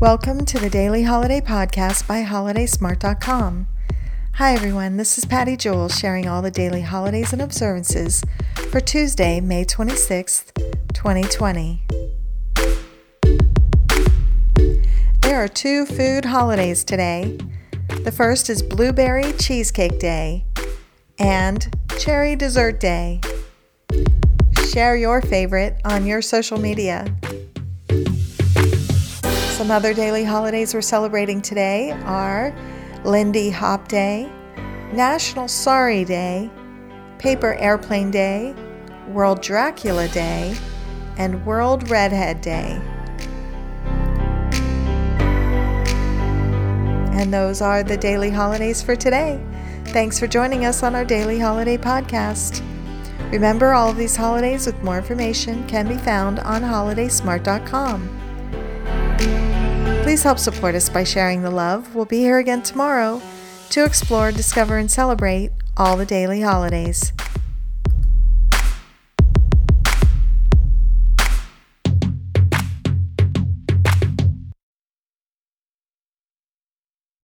Welcome to the Daily Holiday Podcast by HolidaySmart.com. Hi, everyone. This is Patty Jewell sharing all the daily holidays and observances for Tuesday, May 26th, 2020. There are two food holidays today. The first is Blueberry Cheesecake Day and Cherry Dessert Day. Share your favorite on your social media. Some other daily holidays we're celebrating today are Lindy Hop Day, National Sorry Day, Paper Airplane Day, World Dracula Day, and World Redhead Day. And those are the daily holidays for today. Thanks for joining us on our daily holiday podcast. Remember, all of these holidays with more information can be found on holidaysmart.com. Please help support us by sharing the love. We'll be here again tomorrow to explore, discover, and celebrate all the daily holidays.